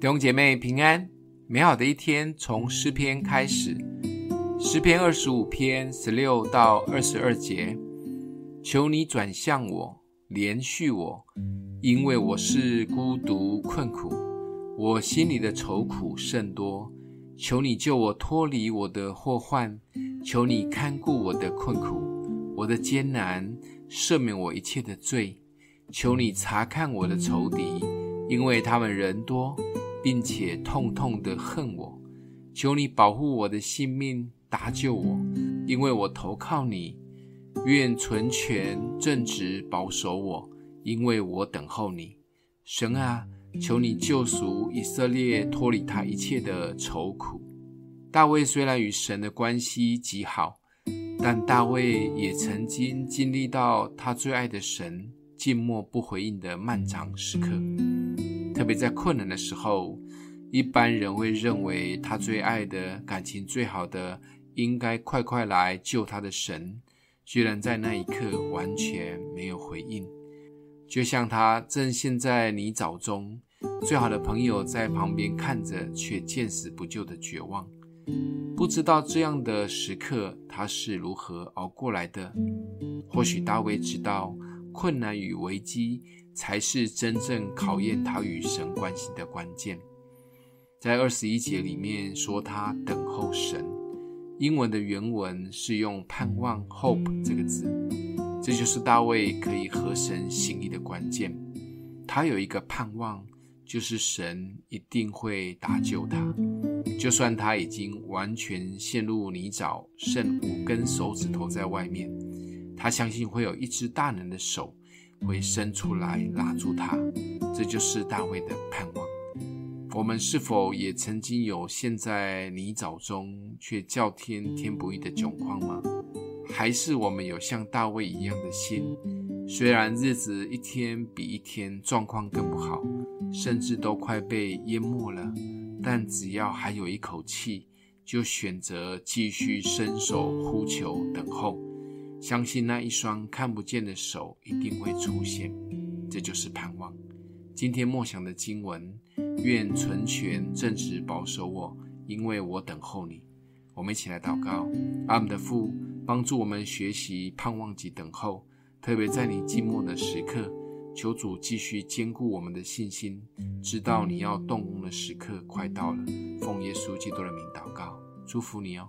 弟兄姐妹平安，美好的一天从诗篇开始。诗篇二十五篇十六到二十二节，求你转向我，怜恤我，因为我是孤独困苦，我心里的愁苦甚多。求你救我脱离我的祸患，求你看顾我的困苦，我的艰难，赦免我一切的罪。求你察看我的仇敌，因为他们人多。并且痛痛地恨我，求你保护我的性命，搭救我，因为我投靠你。愿存全正直保守我，因为我等候你。神啊，求你救赎以色列，脱离他一切的愁苦。大卫虽然与神的关系极好，但大卫也曾经经历到他最爱的神静默不回应的漫长时刻。特别在困难的时候，一般人会认为他最爱的、感情最好的，应该快快来救他的神，居然在那一刻完全没有回应，就像他正陷在泥沼中，最好的朋友在旁边看着，却见死不救的绝望。不知道这样的时刻他是如何熬过来的。或许大卫知道，困难与危机。才是真正考验他与神关系的关键。在二十一节里面说他等候神，英文的原文是用盼望 （hope） 这个字，这就是大卫可以合神心意的关键。他有一个盼望，就是神一定会搭救他，就算他已经完全陷入泥沼，剩五根手指头在外面，他相信会有一只大能的手。会伸出来拉住他，这就是大卫的盼望。我们是否也曾经有陷在泥沼中却叫天天不应的窘况吗？还是我们有像大卫一样的心？虽然日子一天比一天状况更不好，甚至都快被淹没了，但只要还有一口气，就选择继续伸手呼求等候。相信那一双看不见的手一定会出现，这就是盼望。今天默想的经文，愿存全正直保守我，因为我等候你。我们一起来祷告，阿们的父，帮助我们学习盼望及等候，特别在你寂寞的时刻，求主继续坚固我们的信心，知道你要动工的时刻快到了。奉耶稣基督的名祷告，祝福你哦。